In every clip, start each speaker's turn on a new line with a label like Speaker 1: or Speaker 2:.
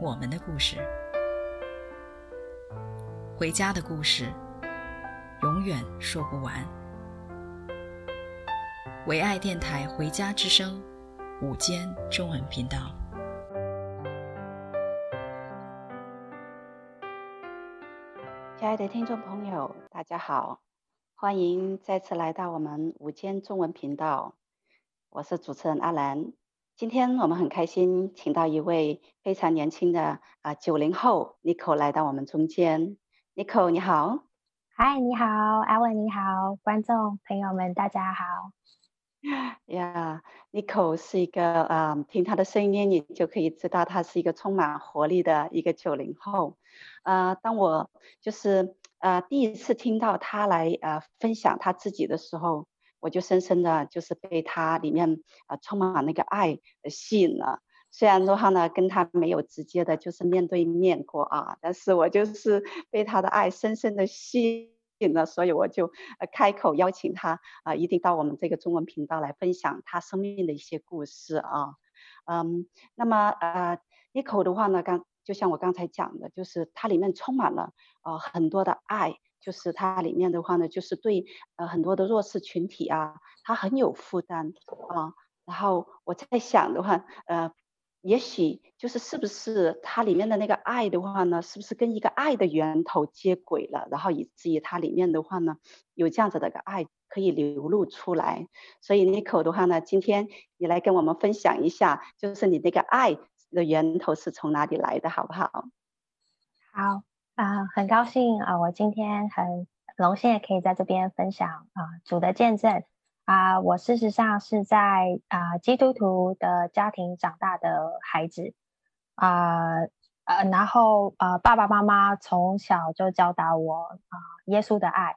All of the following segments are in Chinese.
Speaker 1: 我们的故事，回家的故事，永远说不完。唯爱电台《回家之声》午间中文频道。
Speaker 2: 亲爱的听众朋友，大家好，欢迎再次来到我们午间中文频道。我是主持人阿兰。今天我们很开心，请到一位非常年轻的啊九零后 Nicole 来到我们中间。Nicole 你好，
Speaker 3: 嗨，你好，Alan 你好，观众朋友们大家好。
Speaker 2: 呀、yeah，Nicole 是一个啊、嗯，听她的声音，你就可以知道她是一个充满活力的一个九零后。呃，当我就是呃第一次听到她来呃分享她自己的时候，我就深深的就是被他里面啊、充满那个爱吸引了。虽然的话呢，跟他没有直接的就是面对面过啊，但是我就是被他的爱深深的吸引了。所以我就呃开口邀请他啊，一定到我们这个中文频道来分享他生命的一些故事啊。嗯，那么呃一口的话呢，刚就像我刚才讲的，就是它里面充满了呃很多的爱，就是它里面的话呢，就是对呃很多的弱势群体啊，它很有负担啊。然后我在想的话，呃。也许就是是不是它里面的那个爱的话呢，是不是跟一个爱的源头接轨了，然后以至于它里面的话呢，有这样子的个爱可以流露出来。所以 n i c o 的话呢，今天你来跟我们分享一下，就是你那个爱的源头是从哪里来的，好不好？
Speaker 3: 好啊，很高兴啊，我今天很荣幸也可以在这边分享啊，主的见证。啊、我事实上是在啊、基督徒的家庭长大的孩子，啊呃，然后呃爸爸妈妈从小就教导我啊、耶稣的爱，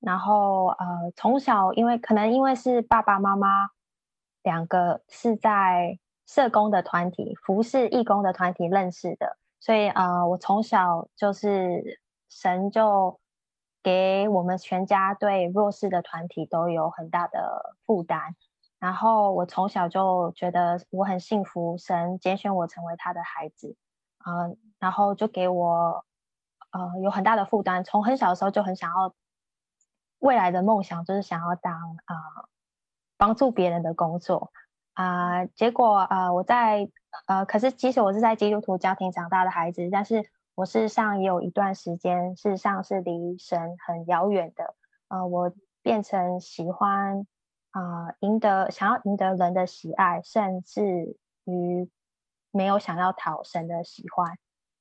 Speaker 3: 然后呃从小因为可能因为是爸爸妈妈两个是在社工的团体服侍义工的团体认识的，所以呃我从小就是神就。给我们全家对弱势的团体都有很大的负担，然后我从小就觉得我很幸福，神拣选我成为他的孩子，嗯、呃，然后就给我呃有很大的负担，从很小的时候就很想要未来的梦想就是想要当啊、呃、帮助别人的工作啊、结果啊、我在呃可是即使我是在基督徒家庭长大的孩子，但是。我事实上也有一段时间，事实上是离神很遥远的。呃，我变成喜欢啊、赢得想要赢得人的喜爱，甚至于没有想要讨神的喜欢。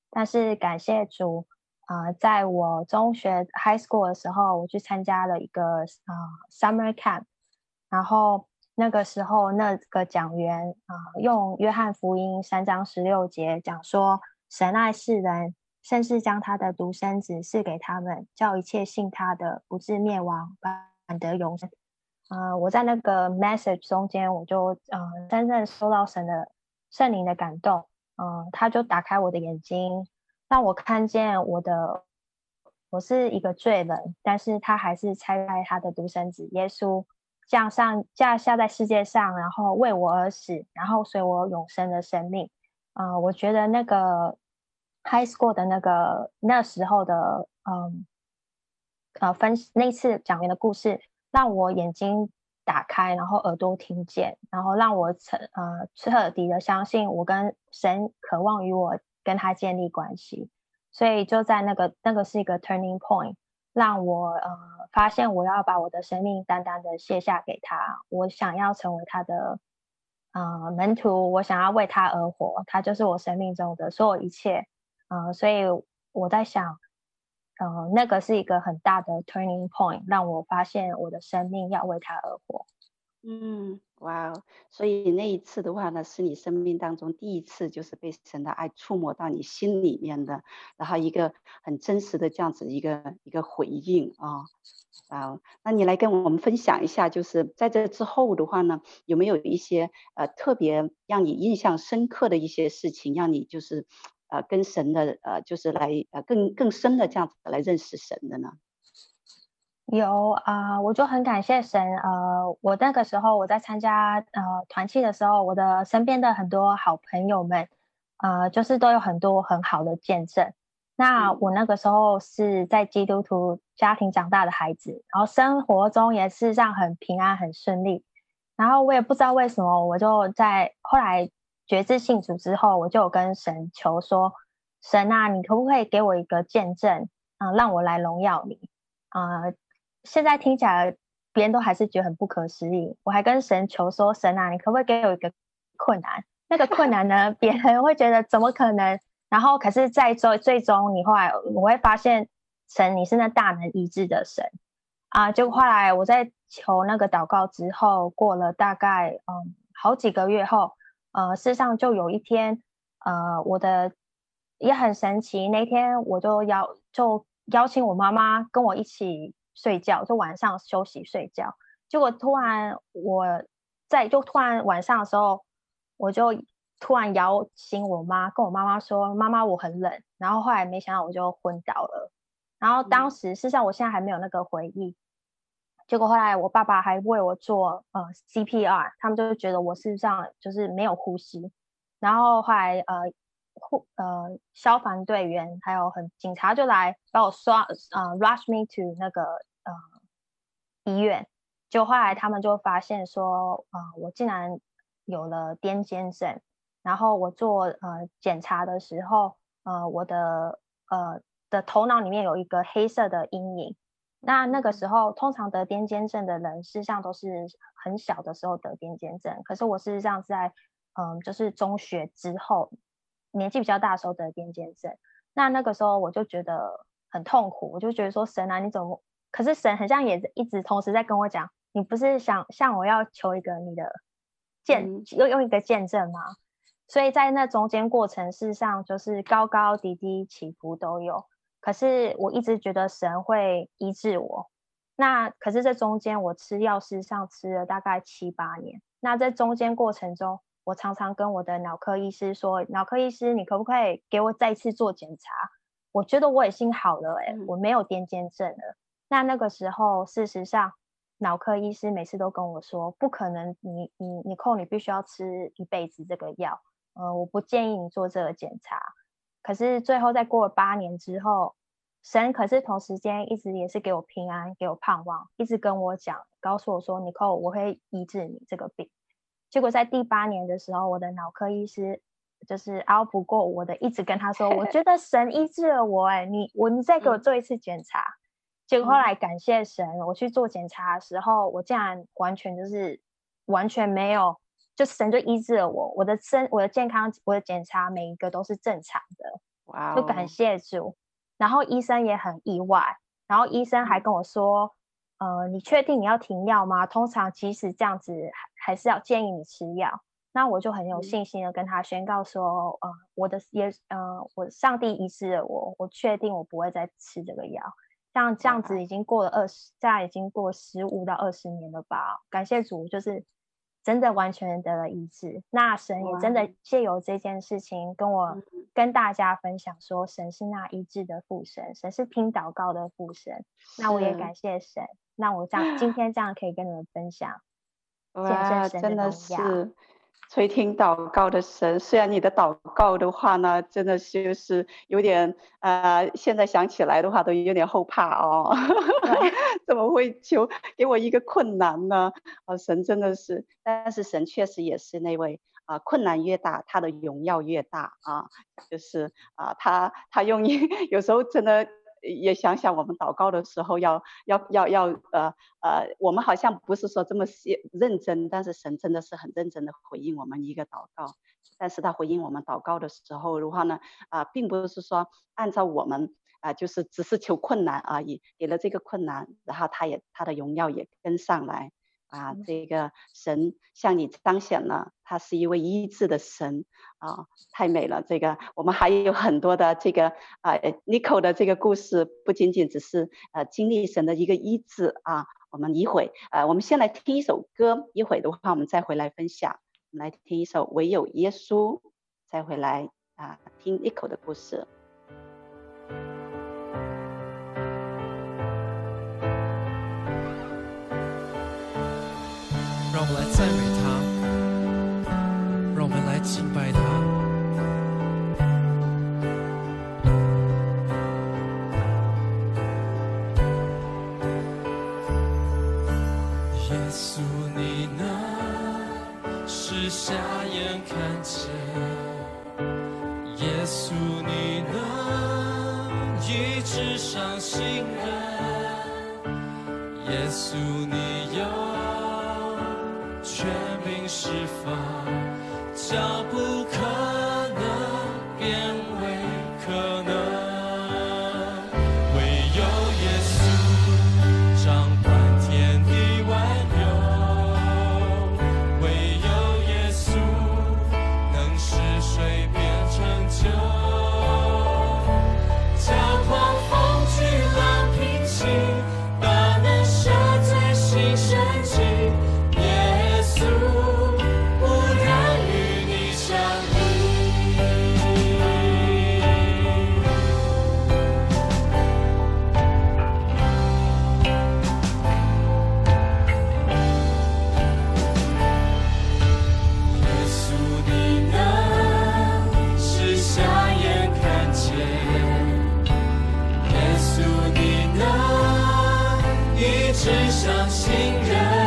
Speaker 3: 但是感谢主啊、在我中学 high school 的时候，我去参加了一个啊、summer camp，然后那个时候那个讲员啊、用约翰福音三章十六节讲说，神爱世人。甚至将他的独生子赐给他们，叫一切信他的不至灭亡，反得永生。啊、我在那个 message 中间，我就呃真正受到神的圣灵的感动。嗯、他就打开我的眼睛，让我看见我的我是一个罪人，但是他还是差派他的独生子耶稣降上降下在世界上，然后为我而死，然后随我永生的生命。啊、我觉得那个。High school 的那个那时候的嗯呃分那次讲员的故事，让我眼睛打开，然后耳朵听见，然后让我彻呃彻底的相信我跟神渴望与我跟他建立关系，所以就在那个那个是一个 turning point，让我呃发现我要把我的生命单单的卸下给他，我想要成为他的呃门徒，我想要为他而活，他就是我生命中的所有一切。呃，所以我在想，呃，那个是一个很大的 turning point，让我发现我的生命要为他而活。
Speaker 2: 嗯，哇哦！所以那一次的话呢，是你生命当中第一次，就是被神的爱触摸到你心里面的，然后一个很真实的这样子一个一个回应啊啊！那你来跟我们分享一下，就是在这之后的话呢，有没有一些呃特别让你印象深刻的一些事情，让你就是呃跟神的呃就是来呃更更深的这样子来认识神的呢？
Speaker 3: 有啊、呃，我就很感谢神。呃，我那个时候我在参加呃团契的时候，我的身边的很多好朋友们，呃，就是都有很多很好的见证。那我那个时候是在基督徒家庭长大的孩子，然后生活中也是这样很平安很顺利。然后我也不知道为什么，我就在后来觉知信主之后，我就有跟神求说：神啊，你可不可以给我一个见证，嗯、呃，让我来荣耀你，呃。现在听起来，别人都还是觉得很不可思议。我还跟神求说：“神啊，你可不可以给我一个困难？那个困难呢，别人会觉得怎么可能？然后，可是，在最最终，你后来我会发现，神你是那大能医治的神啊！结果后来我在求那个祷告之后，过了大概嗯好几个月后，呃，事实上就有一天，呃，我的也很神奇。那天我就邀就邀请我妈妈跟我一起。睡觉就晚上休息睡觉，结果突然我在就突然晚上的时候，我就突然摇醒我妈，跟我妈妈说：“妈妈，我很冷。”然后后来没想到我就昏倒了。然后当时事实上我现在还没有那个回忆。结果后来我爸爸还为我做呃 CPR，他们就觉得我事实上，就是没有呼吸。然后后来呃护呃消防队员还有很警察就来把我刷呃 rush me to 那个。呃，医院就后来他们就发现说，呃，我竟然有了癫痫症。然后我做呃检查的时候，呃，我的呃的头脑里面有一个黑色的阴影。那那个时候，通常得癫痫症的人，事实上都是很小的时候得癫痫症。可是我事实上在嗯、呃，就是中学之后，年纪比较大的时候得癫痫症。那那个时候我就觉得很痛苦，我就觉得说，神啊，你怎么？可是神很像也一直同时在跟我讲，你不是想向我要求一个你的见，用用一个见证吗？所以在那中间过程，事实上就是高高低低起伏都有。可是我一直觉得神会医治我。那可是这中间我吃药，事实上吃了大概七八年。那在中间过程中，我常常跟我的脑科医师说：“脑科医师，你可不可以给我再次做检查？我觉得我已经好了，欸，诶，我没有癫痫症了。”那那个时候，事实上，脑科医师每次都跟我说，不可能你，你你你扣，你必须要吃一辈子这个药，呃，我不建议你做这个检查。可是最后，在过了八年之后，神可是同时间一直也是给我平安，给我盼望，一直跟我讲，告诉我说，你扣，我会医治你这个病。结果在第八年的时候，我的脑科医师就是熬不过我的，一直跟他说，我觉得神医治了我，哎，你我你再给我做一次检查。嗯结果后来感谢神，我去做检查的时候，我竟然完全就是完全没有，就神就医治了我，我的身、我的健康、我的检查每一个都是正常的，哇！就感谢主。然后医生也很意外，然后医生还跟我说：“呃，你确定你要停药吗？通常即使这样子，还还是要建议你吃药。”那我就很有信心的跟他宣告说：“呃，我的也呃，我上帝医治了我，我确定我不会再吃这个药。”像这样子已经过了二十，现在已经过十五到二十年了吧？感谢主，就是真的完全得了医治。那神也真的借由这件事情跟我跟大家分享说，神是那医治的父神，神是听祷告的父神。那我也感谢神。那我这样今 天这样可以跟你们分享，见证神的荣耀。
Speaker 2: 垂听祷告的神，虽然你的祷告的话呢，真的就是有点呃，现在想起来的话都有点后怕哦。怎么会求给我一个困难呢？啊，神真的是，但是神确实也是那位啊，困难越大，他的荣耀越大啊，就是啊，他他用 有时候真的。也想想我们祷告的时候要要要要呃呃，我们好像不是说这么认真，但是神真的是很认真的回应我们一个祷告。但是他回应我们祷告的时候的话呢，啊、并不是说按照我们啊、就是只是求困难而已，给了这个困难，然后他也他的荣耀也跟上来。啊，这个神向你彰显了，他是一位医治的神啊，太美了。这个我们还有很多的这个啊，Nicole 的这个故事，不仅仅只是呃经历神的一个医治啊。我们一会呃，我们先来听一首歌，一会的话我们再回来分享。我们来听一首《唯有耶稣》，再回来啊，听 Nicole 的故事。
Speaker 4: 瞎眼看见；耶稣，你能医治伤心人；耶稣，只想信任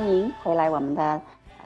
Speaker 4: 欢迎
Speaker 2: 回来我们的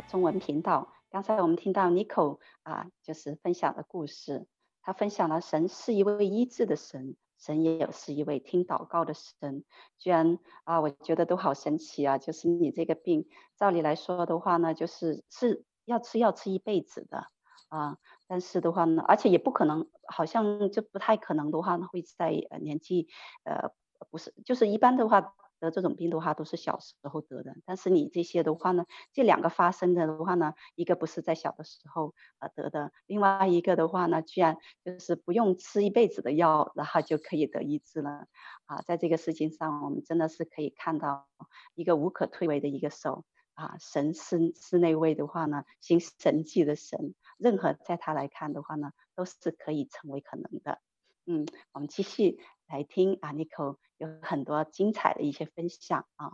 Speaker 2: 中文频道。刚才我们听到 Nico 啊，就是分享的故事。他分享了神是一位医治的神，神也有是一位听祷告的神。居然啊，我觉得都好神奇啊！就是你这个病，照理来说的话呢，就是是要吃药吃一辈子的啊。但是的话呢，而且也不可能，好像就不太可能的话呢，会在年纪呃不是，就是一般的话。得这种病的话，都是小时候得的。但是你这些的话呢，这两个发生的的话呢，一个不是在小的时候呃得的，另外一个的话呢，居然就是不用吃一辈子的药，然后就可以得医治了。啊，在这个事情上，我们真的是可以看到一个无可推诿的一个手啊，神是是那位的话呢，行神迹的神，任何在他来看的话呢，都是可以成为可能的。嗯，我们继续来听啊，Niko 有很多精彩的一些分享啊，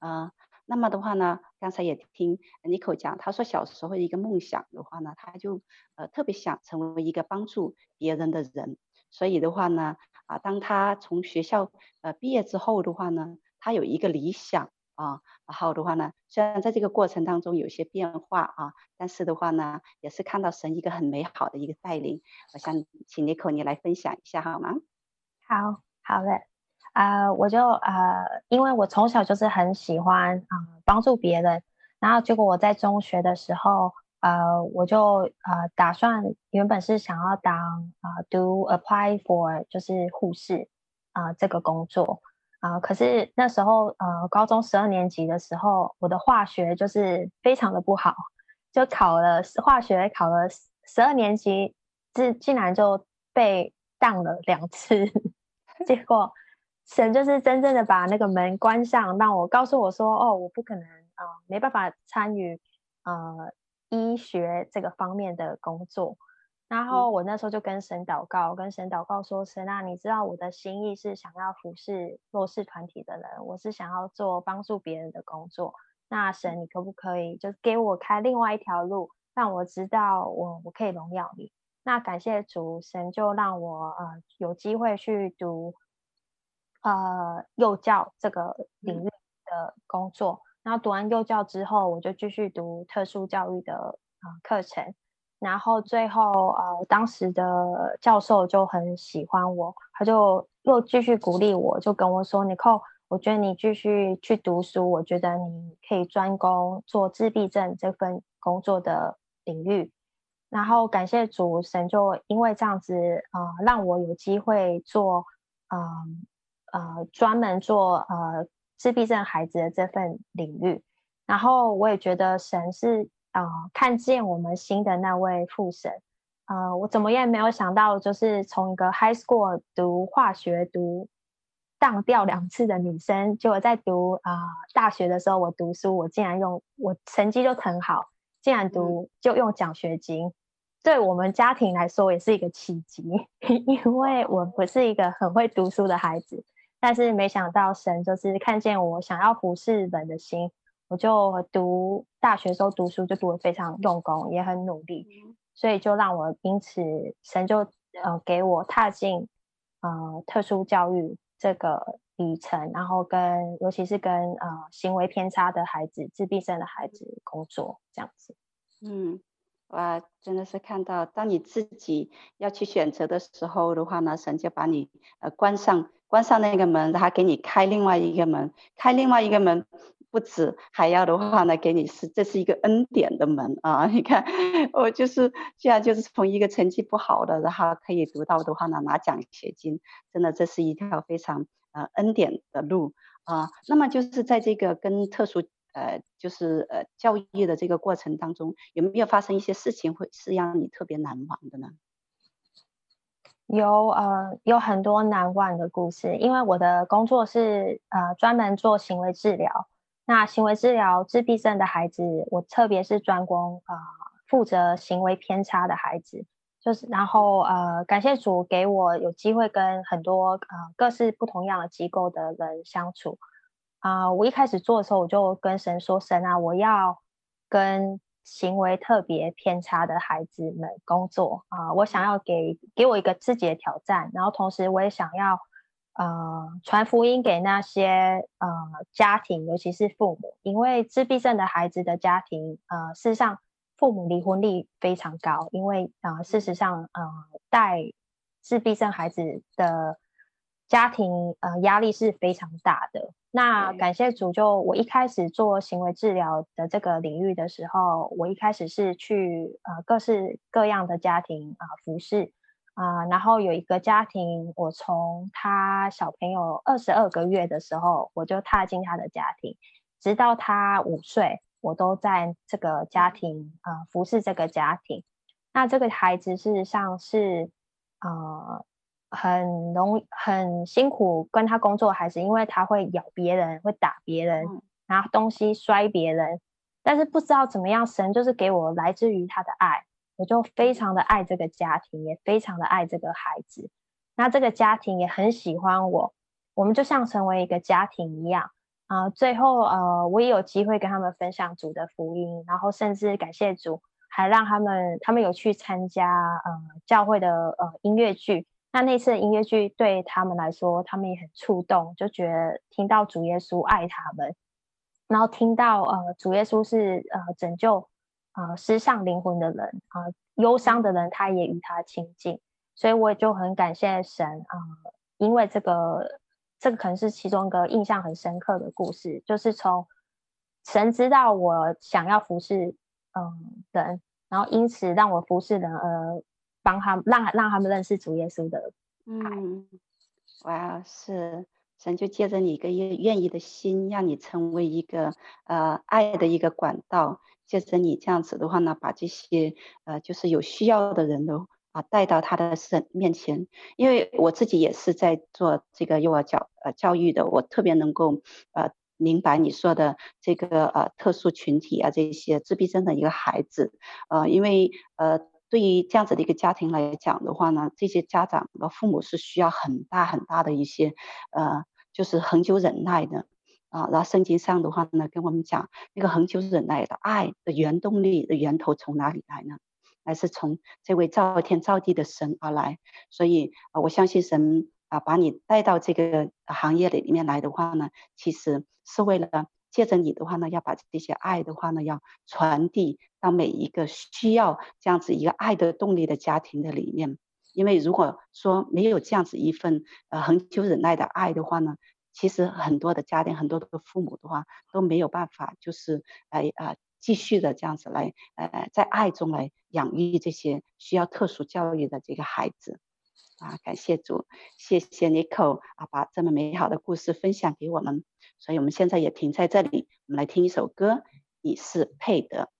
Speaker 2: 啊，那么的话呢，刚才也听 Nico 讲，他说小时候一个梦想的话呢，他就呃特别想成为一个帮助别人的人。所以的话呢，啊，当他从学校呃毕业之后的话呢，他有一个理想啊，然后的话呢，虽然在这个过程当中有些变化啊，但是的话呢，也是看到神一个很美好的一个带领。我想请 Nico 你来分享一下好吗？
Speaker 3: 好，好的。呃，我就呃，因为我从小就是很喜欢啊、帮助别人，然后结果我在中学的时候，呃，我就呃打算原本是想要当啊、do apply for 就是护士啊、这个工作啊、可是那时候呃高中十二年级的时候，我的化学就是非常的不好，就考了化学考了十二年级，竟竟然就被当了两次，结果。神就是真正的把那个门关上，让我告诉我说：“哦，我不可能啊、呃，没办法参与呃医学这个方面的工作。”然后我那时候就跟神祷告，跟神祷告说：“神啊，你知道我的心意是想要服侍弱势团体的人，我是想要做帮助别人的工作。那神，你可不可以就给我开另外一条路，让我知道我我可以荣耀你？那感谢主，神就让我呃有机会去读。”呃，幼教这个领域的工作，然后读完幼教之后，我就继续读特殊教育的呃课程，然后最后呃，当时的教授就很喜欢我，他就又继续鼓励我，就跟我说：“Nicole，我觉得你继续去读书，我觉得你可以专攻做自闭症这份工作的领域。”然后感谢主神，就因为这样子呃，让我有机会做嗯。呃呃，专门做呃自闭症孩子的这份领域，然后我也觉得神是呃看见我们新的那位父神，呃，我怎么也没有想到，就是从一个 high school 读化学读当掉两次的女生，结果在读啊、呃、大学的时候，我读书我竟然用我成绩就很好，竟然读就用奖学金，对我们家庭来说也是一个奇迹，因为我不是一个很会读书的孩子。但是没想到神就是看见我想要服侍人的心，我就读大学时候读书就读得非常用功，也很努力，所以就让我因此神就呃给我踏进呃特殊教育这个旅程，然后跟尤其是跟呃行为偏差的孩子、自闭症的孩子工作这样子。
Speaker 2: 嗯，哇，真的是看到当你自己要去选择的时候的话呢，神就把你呃关上。关上那个门，他给你开另外一个门，开另外一个门，不止还要的话呢，给你是这是一个恩典的门啊！你看，我就是这样就是从一个成绩不好的，然后可以读到的话呢，拿奖学金，真的这是一条非常呃恩典的路啊。那么就是在这个跟特殊呃就是呃教育的这个过程当中，有没有发生一些事情会是让你特别难忘的呢？
Speaker 3: 有呃有很多难忘的故事，因为我的工作是呃专门做行为治疗。那行为治疗自闭症的孩子，我特别是专攻呃负责行为偏差的孩子，就是然后呃感谢主给我有机会跟很多呃各式不同样的机构的人相处。啊、我一开始做的时候，我就跟神说：“神啊，我要跟。”行为特别偏差的孩子们工作啊、我想要给给我一个自己的挑战，然后同时我也想要呃传福音给那些呃家庭，尤其是父母，因为自闭症的孩子的家庭呃事实上父母离婚率非常高，因为呃事实上呃带自闭症孩子的家庭呃压力是非常大的。那感谢主，就我一开始做行为治疗的这个领域的时候，我一开始是去呃各式各样的家庭啊、呃、服侍啊、呃，然后有一个家庭，我从他小朋友二十二个月的时候，我就踏进他的家庭，直到他五岁，我都在这个家庭啊、呃、服侍这个家庭。那这个孩子事实上是呃。很容很辛苦跟他工作，还是因为他会咬别人，会打别人，拿东西摔别人。但是不知道怎么样，神就是给我来自于他的爱，我就非常的爱这个家庭，也非常的爱这个孩子。那这个家庭也很喜欢我，我们就像成为一个家庭一样。啊、呃，最后呃，我也有机会跟他们分享主的福音，然后甚至感谢主，还让他们他们有去参加呃教会的呃音乐剧。那那次的音乐剧对他们来说，他们也很触动，就觉得听到主耶稣爱他们，然后听到呃主耶稣是呃拯救呃失丧灵魂的人啊、呃，忧伤的人他也与他亲近，所以我也就很感谢神啊、呃，因为这个。这个可能是其中一个印象很深刻的故事，就是从神知道我想要服侍嗯人，然后因此让我服侍人，而帮他让让他们认识主耶稣的爱。
Speaker 2: 嗯，哇，是神就借着你一个愿愿意的心，让你成为一个呃爱的一个管道，借着你这样子的话呢，把这些呃就是有需要的人都。啊，带到他的神面前，因为我自己也是在做这个幼儿教呃教育的，我特别能够呃明白你说的这个呃特殊群体啊，这些自闭症的一个孩子，呃，因为呃对于这样子的一个家庭来讲的话呢，这些家长和父母是需要很大很大的一些呃，就是恒久忍耐的啊。然后圣经上的话呢，跟我们讲那个恒久忍耐的爱的原动力的源头从哪里来呢？还是从这位造天造地的神而来，所以啊，我相信神啊，把你带到这个行业里面来的话呢，其实是为了借着你的话呢，要把这些爱的话呢，要传递到每一个需要这样子一个爱的动力的家庭的里面。因为如果说没有这样子一份呃恒久忍耐的爱的话呢，其实很多的家庭，很多的父母的话都没有办法，就是来啊。继续的这样子来，呃，在爱中来养育这些需要特殊教育的这个孩子，啊，感谢主，谢谢你，口啊，把这么美好的故事分享给我们，所以我们现在也停在这里，我们来听一首歌，你是配的。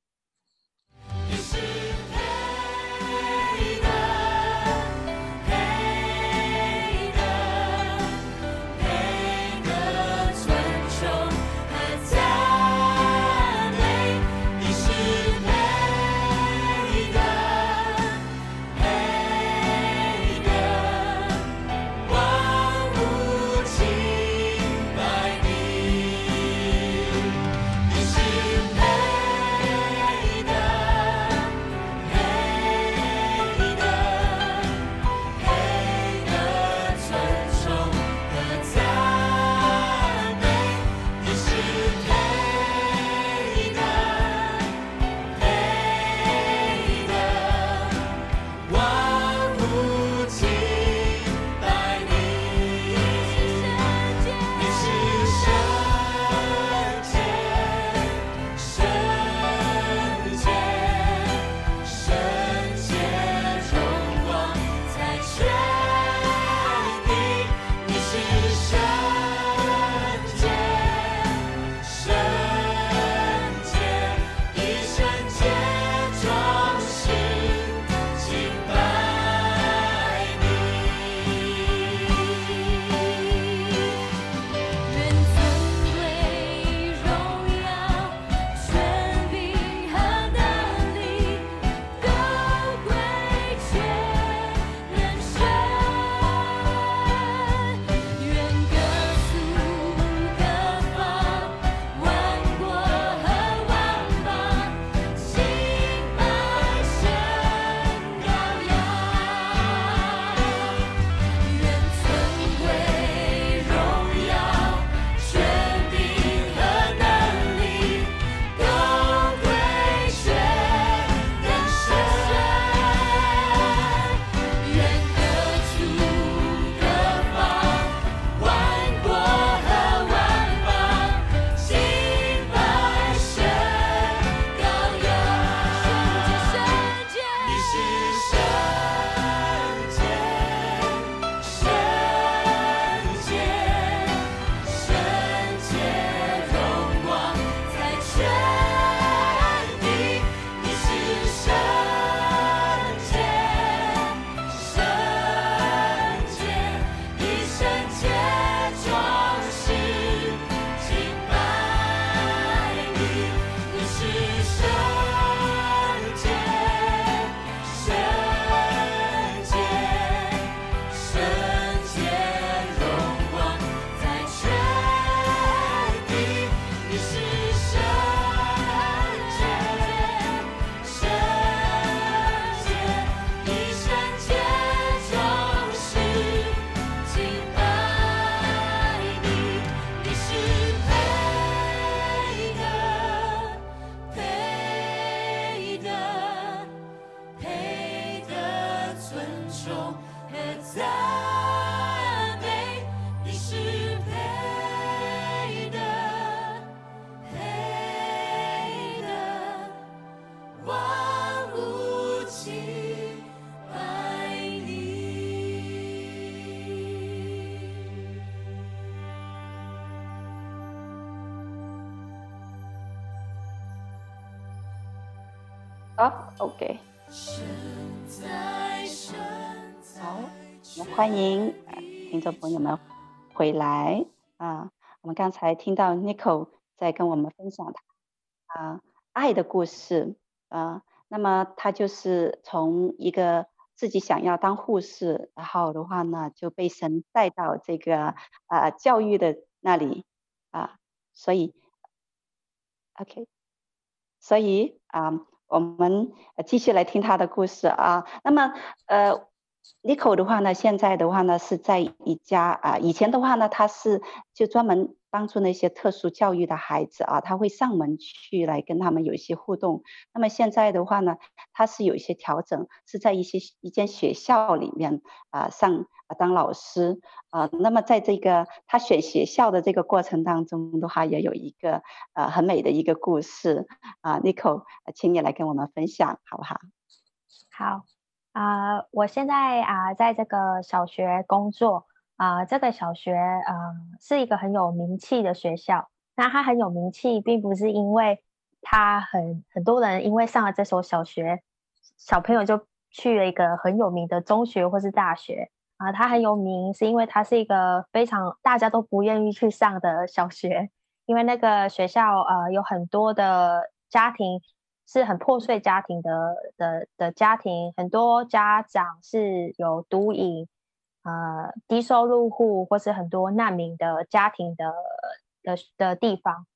Speaker 2: 欢迎听众朋友们回来啊！我们刚才听到 Nicole 在跟我们分享他啊爱的故事啊，那么他就是从一个自己想要当护士，然后的话呢就被神带到这个啊教育的那里啊，所以 OK，所以啊。我们继续来听他的故事啊。那么，呃 Nico 的话呢，现在的话呢是在一家啊，以前的话呢，他是就专门帮助那些特殊教育的孩子啊，他会上门去来跟他们有一些互动。那么现在的话呢，他是有一些调整，是在一些一间学校里面啊上。啊，当老师啊，那么在这个他选学校的这个过程当中的话，也有一个呃很美的一个故事啊 Nico，请你来跟我们分享好不好？
Speaker 3: 好啊，我现在啊，在这个小学工作啊，这个小学啊，呃，是一个很有名气的学校。那它很有名气，并不是因为它很很多人因为上了这所小学，小朋友就去了一个很有名的中学或是大学。啊，它很有名，是因为它是一个非常大家都不愿意去上的小学，因为那个学校呃有很多的家庭是很破碎家庭的的的家庭，很多家长是有毒瘾，呃低收入户或是很多难民的家庭的的的地方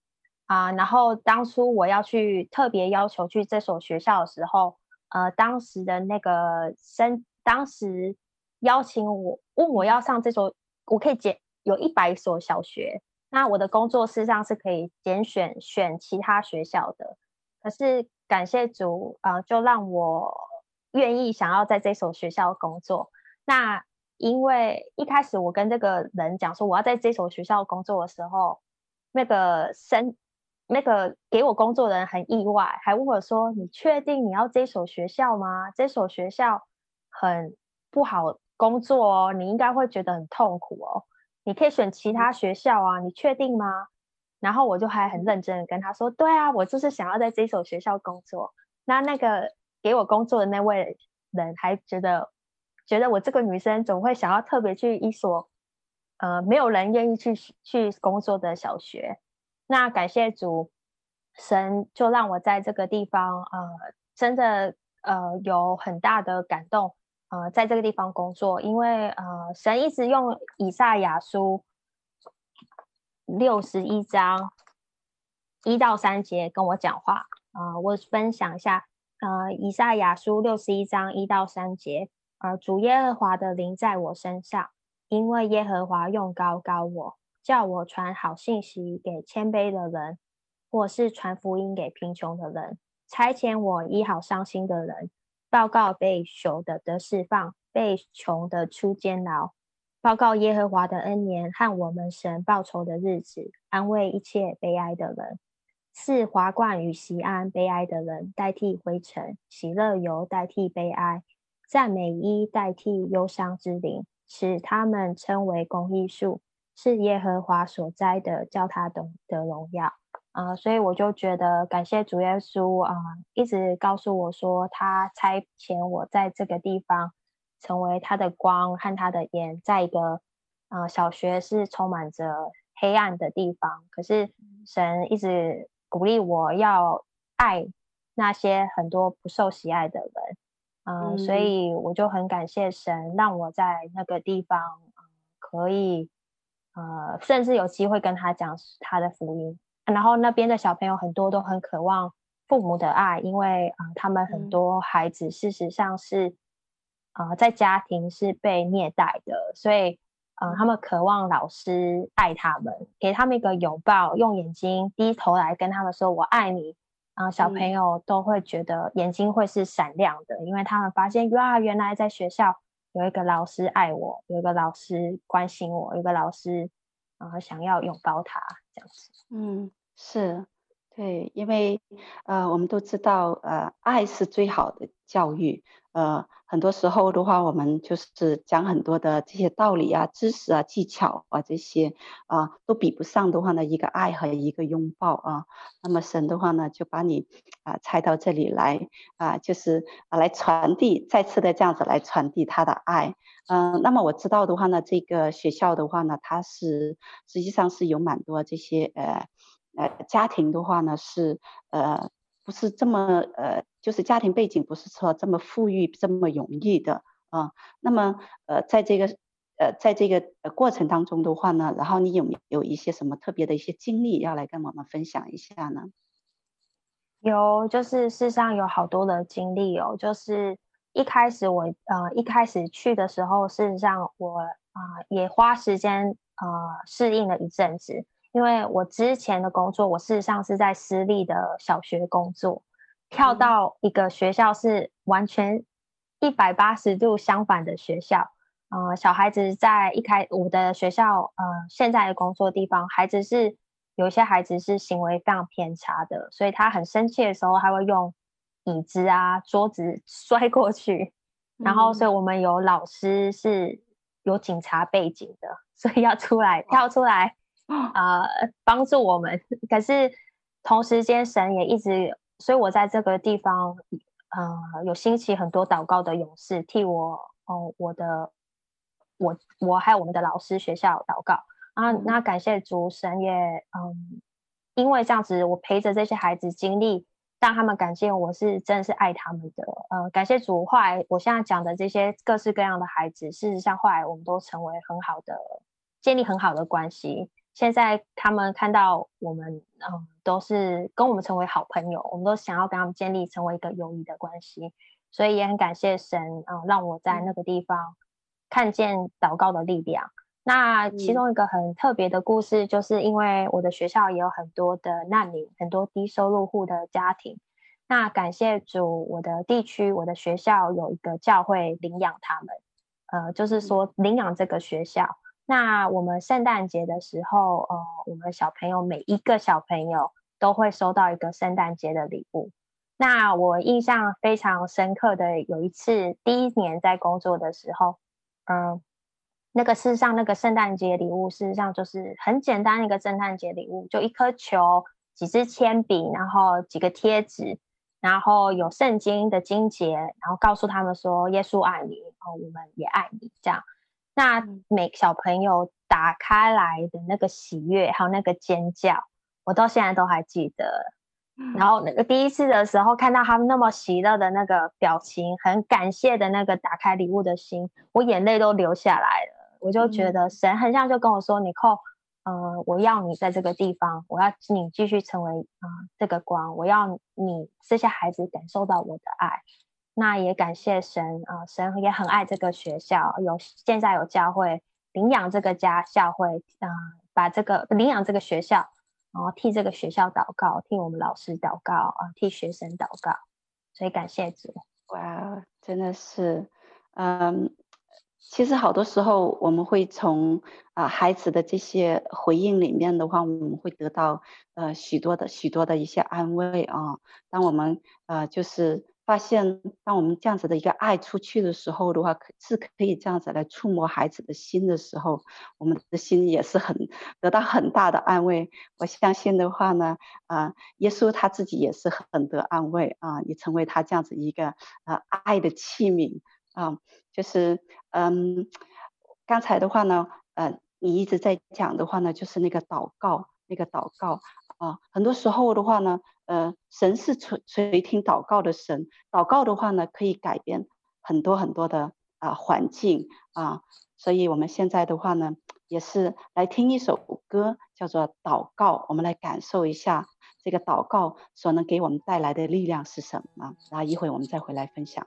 Speaker 3: 啊。然后当初我要去特别要求去这所学校的时候，呃，当时的那个生当时。邀请我问我要上这所，我可以拣有一百所小学，那我的工作事实上是可以拣选选其他学校的。可是感谢主啊、呃，就让我愿意想要在这所学校工作。那因为一开始我跟这个人讲说我要在这所学校工作的时候，那个生那个给我工作的人很意外，还问我说：“你确定你要这所学校吗？这所学校很不好。”工作哦，你应该会觉得很痛苦哦。你可以选其他学校啊，你确定吗？然后我就还很认真的跟他说：“对啊，我就是想要在这所学校工作。”那那个给我工作的那位人还觉得，觉得我这个女生总会想要特别去一所呃没有人愿意去去工作的小学。那感谢主，神就让我在这个地方呃真的呃有很大的感动。呃，在这个地方工作，因为呃，神一直用以赛亚书六十一章一到三节跟我讲话。呃，我分享一下，呃，以赛亚书六十一章一到三节，呃，主耶和华的灵在我身上，因为耶和华用膏膏我，叫我传好信息给谦卑的人，或是传福音给贫穷的人，差遣我医好伤心的人。报告被囚的得释放，被穷的出监牢。报告耶和华的恩年和我们神报仇的日子，安慰一切悲哀的人，赐华冠与锡安，悲哀的人代替灰尘，喜乐油代替悲哀，赞美衣代替忧伤之灵，使他们称为公义树，是耶和华所栽的，叫他懂得荣耀。啊、所以我就觉得感谢主耶稣啊、一直告诉我说，他差遣我在这个地方成为他的光和他的眼，在一个呃小学是充满着黑暗的地方，可是神一直鼓励我要爱那些很多不受喜爱的人，呃、嗯，所以我就很感谢神，让我在那个地方、呃、可以呃，甚至有机会跟他讲他的福音。然后那边的小朋友很多都很渴望父母的爱，因为啊、呃，他们很多孩子事实上是啊、呃，在家庭是被虐待的，所以呃，他们渴望老师爱他们，给他们一个拥抱，用眼睛低头来跟他们说“我爱你”，然后小朋友都会觉得眼睛会是闪亮的，因为他们发现哇，原来在学校有一个老师爱我，有一个老师关心我，有一个老师啊、呃、想要拥抱他这样子。
Speaker 2: 嗯，是。对，因为呃，我们都知道，呃，爱是最好的教育。呃，很多时候的话，我们就是讲很多的这些道理啊、知识啊、技巧啊这些啊，都比不上的话呢，一个爱和一个拥抱啊。那么神的话呢，就把你啊差到这里来啊，就是啊来传递，再次的这样子来传递他的爱。嗯、那么我知道的话呢，这个学校的话呢，它是实际上是有蛮多这些呃。呃，家庭的话呢是呃不是这么呃，就是家庭背景不是说这么富裕这么容易的啊、那么呃，在这个呃在这个过程当中的话呢，然后你有没有一些什么特别的一些经历要来跟我们分享一下呢？
Speaker 3: 有，就是事实上有好多的经历哦。就是一开始我呃一开始去的时候，事实上我啊、也花时间呃适应了一阵子。因为我之前的工作，我事实上是在私立的小学工作，跳到一个学校是完全一百八十度相反的学校。呃，小孩子在一开我的学校，呃，现在的工作地方，孩子是有一些孩子是行为非常偏差的，所以他很生气的时候，他会用椅子啊、桌子 摔过去。然后，所以我们有老师是有警察背景的，所以要出来跳出来。呃，帮助我们，可是同时间神也一直，所以我在这个地方，呃，有兴起很多祷告的勇士替我，哦、呃，我的，我我还有我们的老师学校祷告。啊，那感谢主神也，嗯，因为这样子，我陪着这些孩子经历，让他们感谢我是真的是爱他们的，呃，感谢主，后来我现在讲的这些各式各样的孩子，事实上后来我们都成为很好的，建立很好的关系。现在他们看到我们，嗯，都是跟我们成为好朋友，我们都想要跟他们建立成为一个友谊的关系，所以也很感谢神，嗯，让我在那个地方看见祷告的力量。那其中一个很特别的故事，就是因为我的学校也有很多的难民，很多低收入户的家庭。那感谢主，我的地区，我的学校有一个教会领养他们，呃，就是说领养这个学校。那我们圣诞节的时候，呃，我们小朋友每一个小朋友都会收到一个圣诞节的礼物。那我印象非常深刻的有一次，第一年在工作的时候，嗯、那个事实上那个圣诞节礼物事实上就是很简单一个圣诞节礼物，就一颗球、几支铅笔，然后几个贴纸，然后有圣经的经节，然后告诉他们说耶稣爱你，然后我们也爱你，这样。那每小朋友打开来的那个喜悦，还有那个尖叫，我到现在都还记得。然后那个第一次的时候，看到他们那么喜乐的那个表情，很感谢的那个打开礼物的心，我眼泪都流下来了。我就觉得神很像就跟我说：“你扣，呃，我要你在这个地方，我要你继续成为啊、呃、这个光，我要你这些孩子感受到我的爱。”那也感谢神啊、神也很爱这个学校，有现在有教会领养这个家教会啊、把这个领养这个学校，然后替这个学校祷告，替我们老师祷告啊、替学生祷告，所以感谢主。
Speaker 2: 哇，真的是，嗯，其实好多时候我们会从啊、孩子的这些回应里面的话，我们会得到呃许多的许多的一些安慰啊、当我们呃就是。发现，当我们这样子的一个爱出去的时候的话，是可以这样子来触摸孩子的心的时候，我们的心也是很得到很大的安慰。我相信的话呢，啊，耶稣他自己也是很得安慰啊，你成为他这样子一个啊爱的器皿啊，就是嗯，刚才的话呢，呃，你一直在讲的话呢，就是那个祷告，那个祷告啊，很多时候的话呢。呃，神是垂垂听祷告的神，祷告的话呢，可以改变很多很多的啊、环境啊，所以我们现在的话呢，也是来听一首歌，叫做《祷告》，我们来感受一下这个祷告所能给我们带来的力量是什么，然后一会我们再回来分享。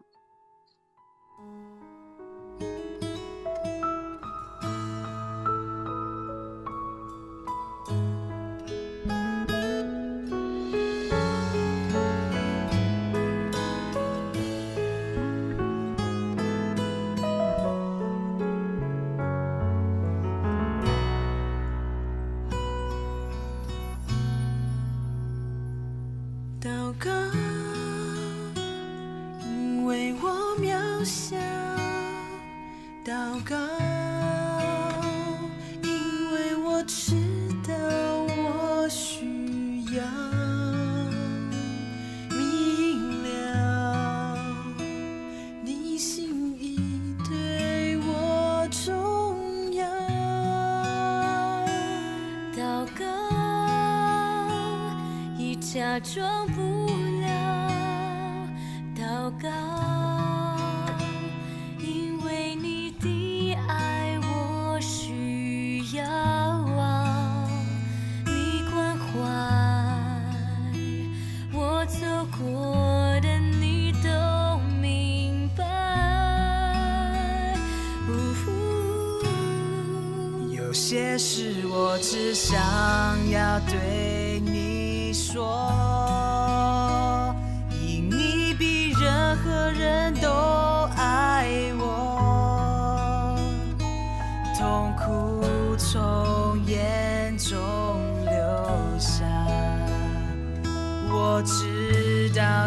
Speaker 5: 说。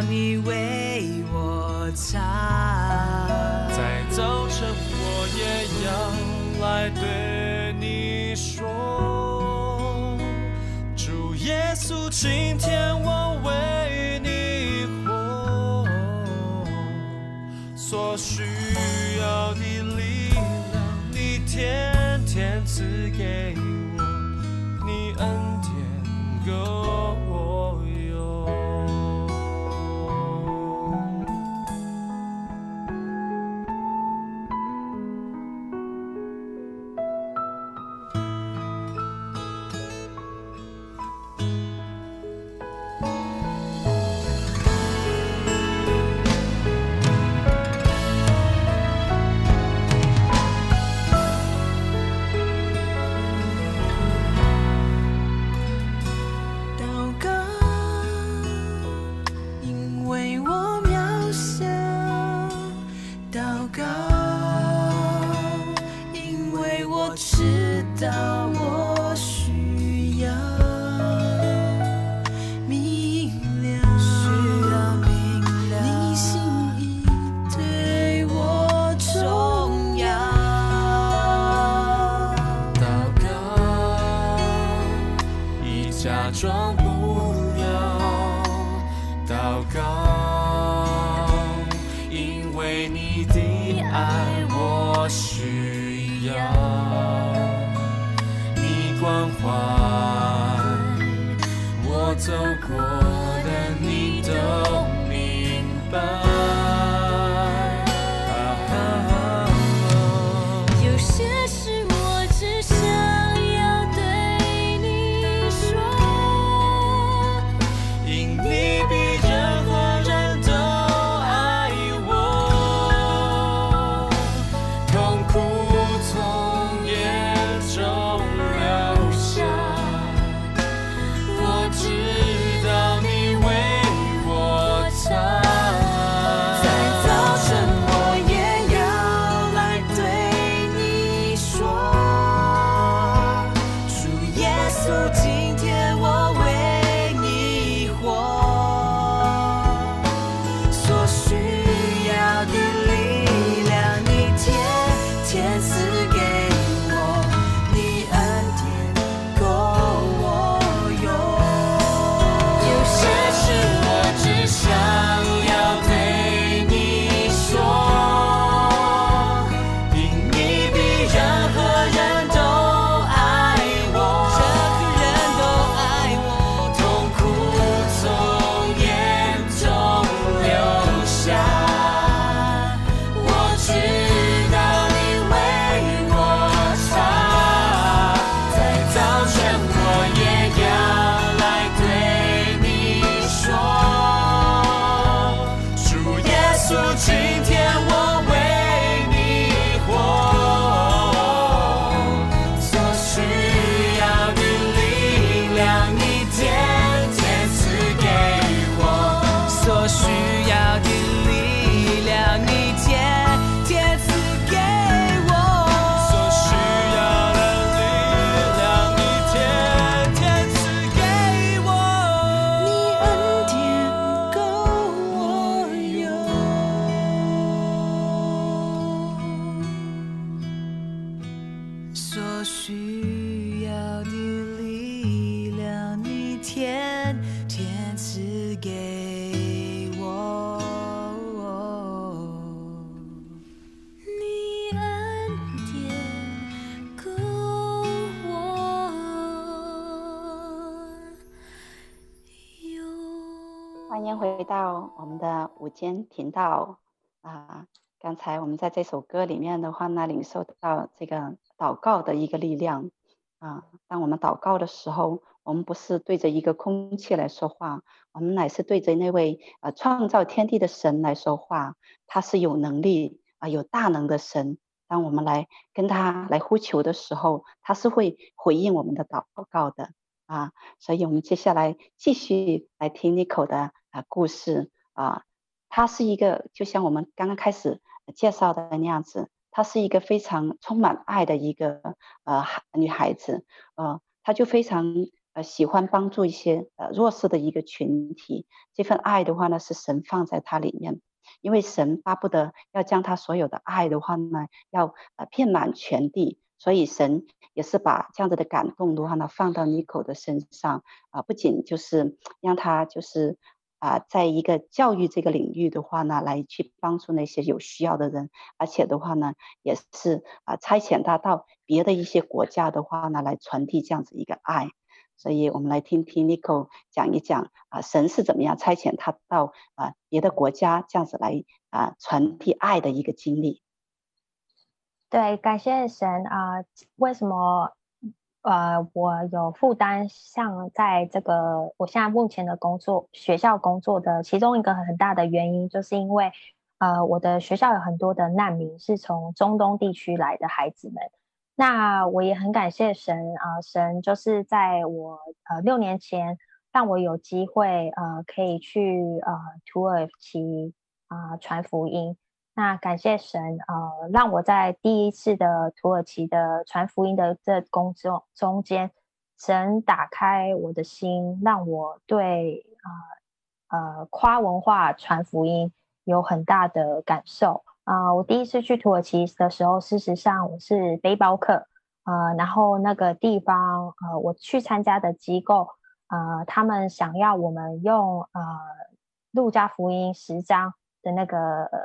Speaker 5: 你为我擦。
Speaker 4: 在早晨我也要来对你说主耶稣今天
Speaker 2: 到我们的午间频道啊！刚才我们在这首歌里面的话呢，领受到这个祷告的一个力量啊。当我们祷告的时候，我们不是对着一个空气来说话，我们乃是对着那位呃创造天地的神来说话。他是有能力啊，有大能的神。当我们来跟他来呼求的时候，他是会回应我们的祷告的啊。所以，我们接下来继续来听 Nico 的啊故事啊。他是一个，就像我们刚刚开始。介绍的那样子，她是一个非常充满爱的一个呃女孩子，呃，她就非常呃喜欢帮助一些呃弱势的一个群体。这份爱的话呢，是神放在她里面，因为神巴不得要将她所有的爱的话呢，要呃遍满全地，所以神也是把这样子的感动的话呢，放到尼可的身上啊，不仅就是让他就是。啊，在一个教育这个领域的话呢，来去帮助那些有需要的人，而且的话呢，也是啊，差遣他到别的一些国家的话呢，来传递这样子一个爱。所以我们来听听 Nico 讲一讲啊，神是怎么样差遣他到啊别的国家这样子来啊传递爱的一个经历。
Speaker 3: 对，感谢神啊，为什么？呃，我有负担，像在这个我现在目前的工作学校工作的其中一个很大的原因，就是因为呃，我的学校有很多的难民是从中东地区来的孩子们。那我也很感谢神啊、神就是在我呃六年前让我有机会呃可以去呃土耳其啊、传福音。那感谢神，呃，让我在第一次的土耳其的传福音的这工作中间，神打开我的心，让我对呃呃跨文化传福音有很大的感受啊、呃。我第一次去土耳其的时候，事实上我是背包客，呃，然后那个地方，呃，我去参加的机构，呃，他们想要我们用呃路加福音十章的那个。呃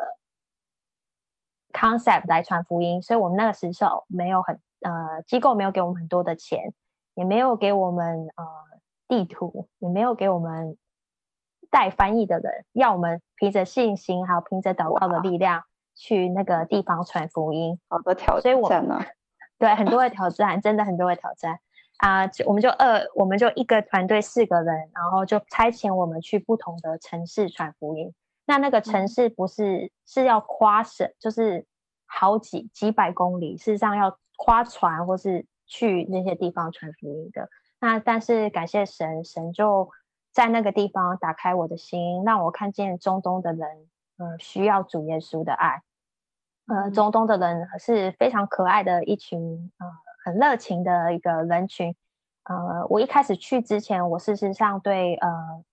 Speaker 3: concept 来传福音，所以我们那个时候没有很呃机构没有给我们很多的钱，也没有给我们呃地图，也没有给我们带翻译的人，要我们凭着信心还有凭着祷告的力量去那个地方传福音。
Speaker 2: 好多挑战呢，
Speaker 3: 对，很多的挑战，真的很多的挑战啊、呃！我们就二，我们就一个团队四个人，然后就差遣我们去不同的城市传福音。那那个城市不是、嗯、是要跨省，就是好几几百公里，事实上要跨船或是去那些地方传福音的。那但是感谢神，神就在那个地方打开我的心，让我看见中东的人，呃，需要主耶稣的爱。呃，中东的人是非常可爱的一群，呃，很热情的一个人群。呃，我一开始去之前，我事实上对呃。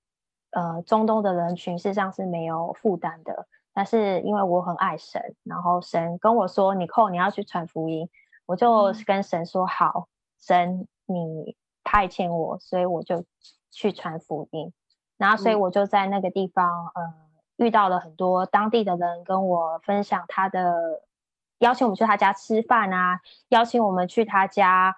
Speaker 3: 呃，中东的人群事实上是没有负担的，但是因为我很爱神，然后神跟我说：“你扣，你要去传福音。”我就跟神说：“好，神你派遣我，所以我就去传福音。”然后，所以我就在那个地方，呃，遇到了很多当地的人，跟我分享他的，邀请我们去他家吃饭啊，邀请我们去他家。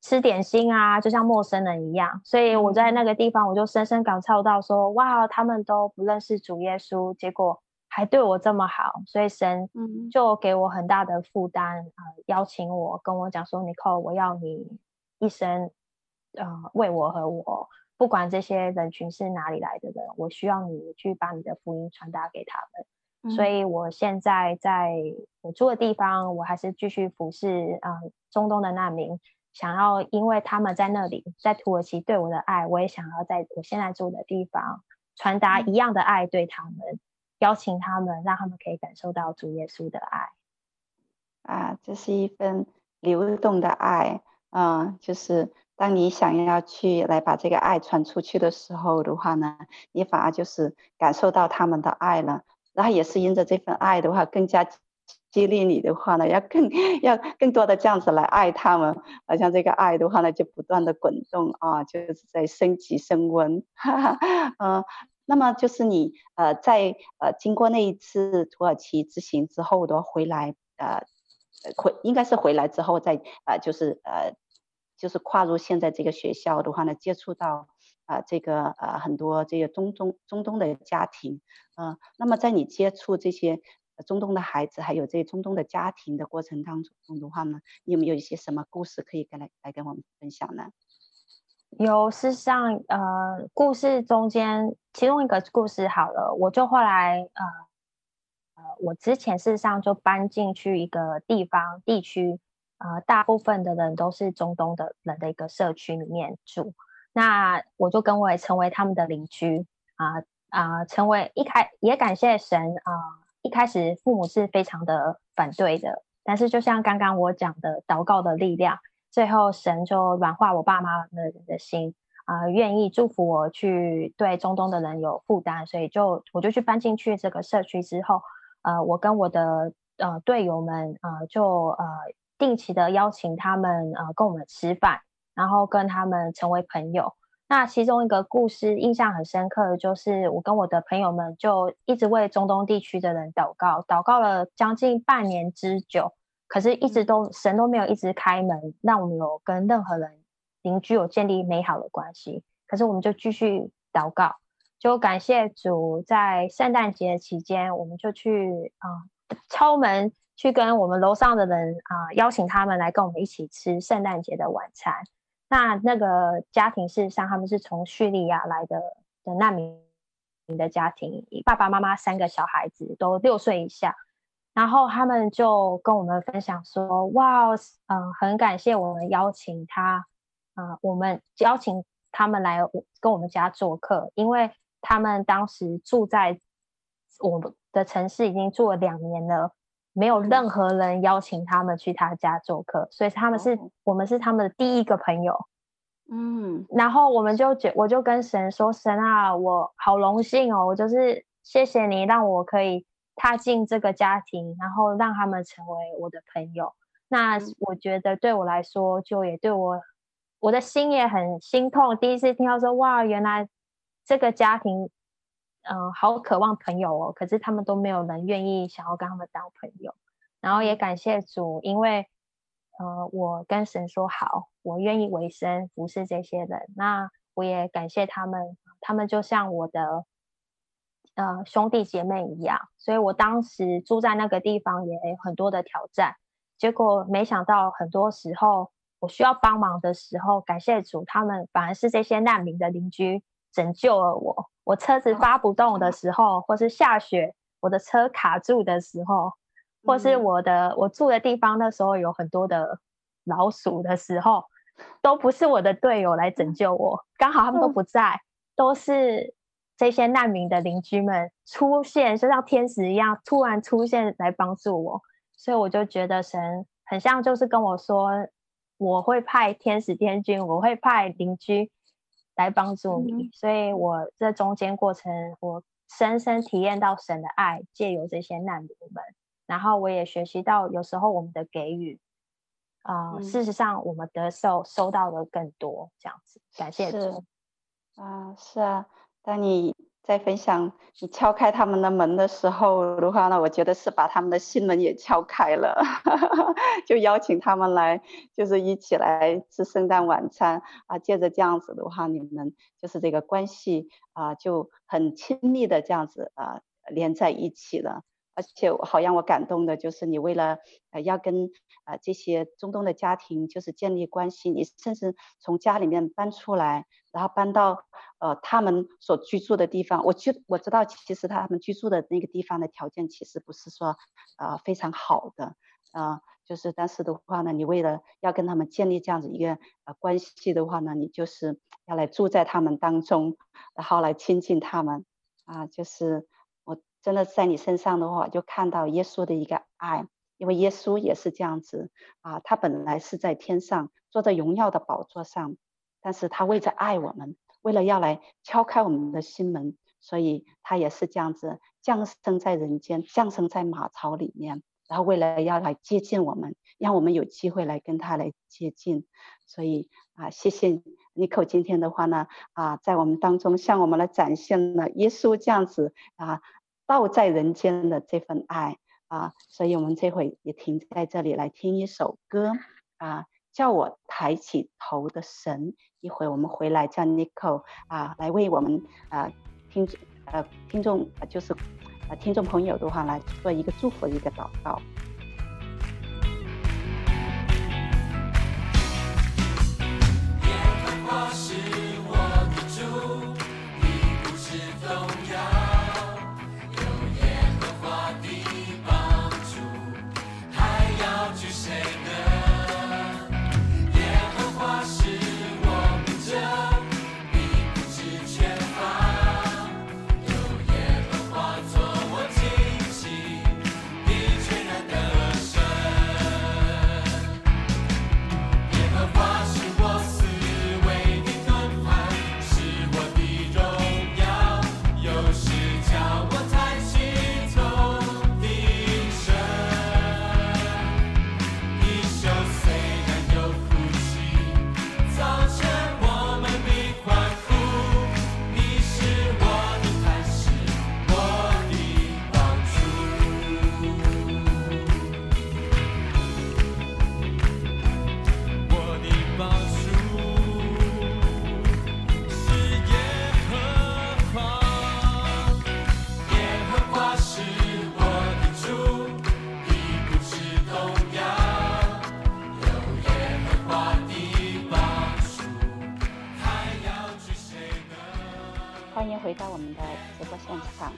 Speaker 3: 吃点心啊，就像陌生人一样，所以我在那个地方，我就深深感受到说，哇，他们都不认识主耶稣，结果还对我这么好，所以神就给我很大的负担，呃，邀请我跟我讲说，Nicole，我要你一生，呃，为我和我，不管这些人群是哪里来的人，我需要你去把你的福音传达给他们。嗯、所以我现在在我住的地方，我还是继续服侍，呃，中东的难民。想要，因为他们在那里，在土耳其对我的爱，我也想要在我现在住的地方传达一样的爱对他们，邀请他们，让他们可以感受到主耶稣的爱。
Speaker 2: 啊，这是一份流动的爱啊！就是当你想要去来把这个爱传出去的时候的话呢，你反而就是感受到他们的爱了，然后也是因着这份爱的话，更加激励你的话呢，要更 要更多的这样子来爱他们，好像这个爱的话呢，就不断的滚动啊，就是在升级升温，哈哈，嗯，那么就是你呃在呃经过那一次土耳其之行之后的回来，呃回应该是回来之后再呃就是呃就是跨入现在这个学校的话呢，接触到啊、呃、这个呃很多这个中东中东的家庭，嗯、那么在你接触这些。中东的孩子，还有这些中东的家庭的过程当中的话呢，你有没有一些什么故事可以跟来来跟我们分享呢？
Speaker 3: 有，事实上，呃，故事中间其中一个故事好了，我就后来呃呃，我之前事实上就搬进去一个地方地区，呃，大部分的人都是中东的人的一个社区里面住，那我就跟我也成为他们的邻居啊啊、成为一开也感谢神啊。一开始父母是非常的反对的，但是就像刚刚我讲的祷告的力量，最后神就软化我爸妈的的心啊、愿意祝福我去对中东的人有负担，所以就我就去搬进去这个社区之后，呃，我跟我的呃队友们呃就呃定期的邀请他们呃跟我们吃饭，然后跟他们成为朋友。那其中一个故事印象很深刻的就是，我跟我的朋友们就一直为中东地区的人祷告，祷告了将近半年之久，可是一直都神都没有一直开门，让我们有跟任何人邻居有建立美好的关系。可是我们就继续祷告，就感谢主，在圣诞节期间，我们就去啊、呃、敲门，去跟我们楼上的人啊、呃、邀请他们来跟我们一起吃圣诞节的晚餐。那那个家庭事实上，他们是从叙利亚来的的难民的家庭，爸爸妈妈三个小孩子都六岁以下，然后他们就跟我们分享说：“哇，嗯，很感谢我们邀请他，啊，我们邀请他们来跟我们家做客，因为他们当时住在我们的城市已经住了两年了。”没有任何人邀请他们去他家做客，所以他们是、哦、我们是他们的第一个朋友。嗯，然后我们就觉，我就跟神说：“神啊，我好荣幸哦，我就是谢谢你让我可以踏进这个家庭，然后让他们成为我的朋友。那我觉得对我来说，就也对我，我的心也很心痛。第一次听到说，哇，原来这个家庭。”嗯、呃，好渴望朋友哦，可是他们都没有人愿意想要跟他们当朋友。然后也感谢主，因为呃，我跟神说好，我愿意为生服侍这些人。那我也感谢他们，他们就像我的呃兄弟姐妹一样。所以我当时住在那个地方也有很多的挑战，结果没想到很多时候我需要帮忙的时候，感谢主，他们反而是这些难民的邻居拯救了我。我车子发不动的时候，或是下雪，我的车卡住的时候，或是我的我住的地方那时候有很多的老鼠的时候，都不是我的队友来拯救我，刚好他们都不在，都是这些难民的邻居们出现，就像天使一样突然出现来帮助我，所以我就觉得神很像就是跟我说，我会派天使天军，我会派邻居。来帮助你，嗯、所以我这中间过程，我深深体验到神的爱，借由这些难民们，然后我也学习到，有时候我们的给予，啊、呃，嗯、事实上我们得受收到的更多，这样子，感谢主。
Speaker 2: 啊，是啊，当你。在分享你敲开他们的门的时候的话呢，我觉得是把他们的心门也敲开了，就邀请他们来，就是一起来吃圣诞晚餐啊。借着这样子的话，你们就是这个关系啊就很亲密的这样子啊连在一起了。而且好让我感动的就是你为了呃要跟呃这些中东的家庭就是建立关系，你甚至从家里面搬出来，然后搬到。呃，他们所居住的地方，我觉我知道，其实他们居住的那个地方的条件其实不是说，呃，非常好的，啊、呃，就是但是的话呢，你为了要跟他们建立这样子一个呃关系的话呢，你就是要来住在他们当中，然后来亲近他们，啊、就是真的在你身上的话，就看到耶稣的一个爱，因为耶稣也是这样子，啊、他本来是在天上坐在荣耀的宝座上，但是他为着爱我们。为了要来敲开我们的心门，所以他也是这样子降生在人间，降生在马槽里面，然后为了要来接近我们，让我们有机会来跟他来接近。所以啊，谢谢 Nico 今天的话呢，啊，在我们当中向我们来展现了耶稣这样子啊，道在人间的这份爱啊。所以我们这会也停在这里来听一首歌啊，叫我抬起头的神。一会我们回来叫 Nico 啊来为我们啊听呃听众就是啊听众朋友的话来做一个祝福一个祷告。欢迎回到我们的直播现场。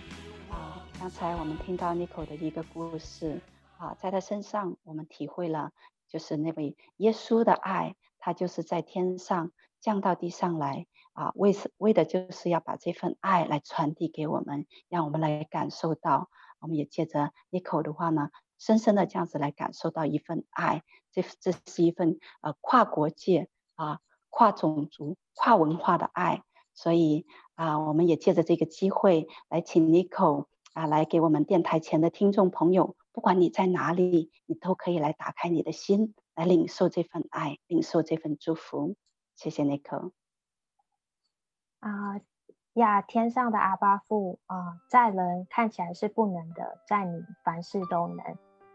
Speaker 2: 啊，刚才我们听到 Nico 的一个故事啊，在他身上我们体会了，就是那位耶稣的爱，他就是在天上降到地上来啊，为什为的就是要把这份爱来传递给我们，让我们来感受到。我们也借着 Nico 的话呢，深深的这样子来感受到一份爱，这这是一份呃跨国界啊、跨种族、跨文化的爱。所以啊，我们也借着这个机会来请 Nico。啊，来给我们电台前的听众朋友，不管你在哪里，你都可以来打开你的心，来领受这份爱，领受这份祝福。谢谢 Nico。
Speaker 3: 啊呀，天上的阿爸父啊，在人看起来是不能的，在你凡事都能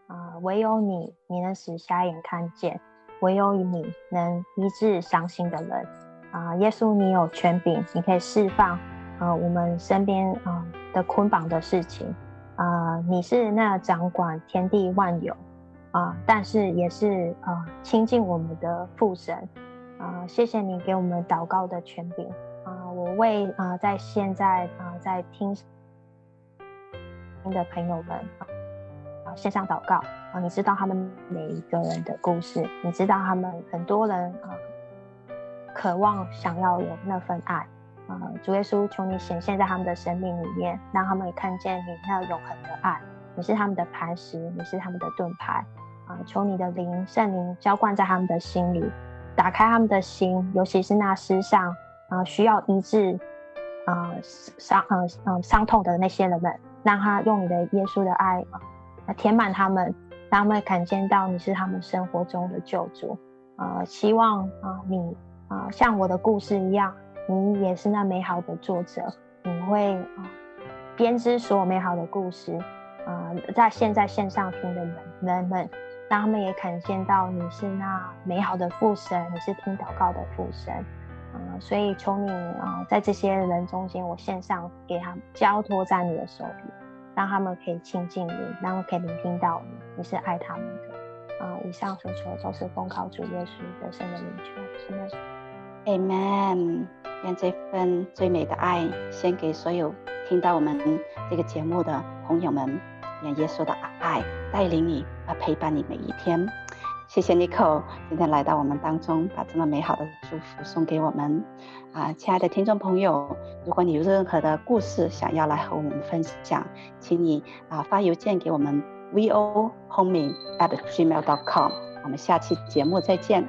Speaker 3: 啊，唯有你，你能使瞎眼看见，唯有你能医治伤心的人啊，耶稣，你有权柄，你可以释放啊，我们身边啊。的捆绑的事情，啊、你是那掌管天地万有，啊、但是也是啊、亲近我们的父神，啊、谢谢你给我们祷告的权柄，啊、我为啊、在现在啊、在听听的朋友们啊，线上祷告啊、你知道他们每一个人的故事，你知道他们很多人啊、渴望想要有那份爱。啊、主耶稣，求你显现在他们的生命里面，让他们也看见你那永恒的爱。你是他们的磐石，你是他们的盾牌。啊、求你的灵圣灵浇灌在他们的心里，打开他们的心，尤其是那世上啊、需要医治啊伤呃嗯伤痛的那些人们，让他用你的耶稣的爱啊填满他们，让他们看见到你是他们生活中的救主。啊、希望啊、你啊、像我的故事一样。你也是那美好的作者，你会啊编织所有美好的故事啊、在现在线上听的人人们，让他们也看见到你是那美好的父神，你是听祷告的父神啊、所以求你啊、在这些人中间，我线上给他们交托在你的手里，让他们可以亲近你，让他们可以聆听到你，你是爱他们的啊、以上所求都是奉靠主耶稣得胜的名求，现在。
Speaker 2: Amen，愿这份最美的爱献给所有听到我们这个节目的朋友们，愿耶稣的爱带领你，啊，陪伴你每一天。谢谢 Nico 今天来到我们当中，把这么美好的祝福送给我们。啊，亲爱的听众朋友，如果你有任何的故事想要来和我们分享，请你啊发邮件给我们 vohoming@gmail.com。我们下期节目再见。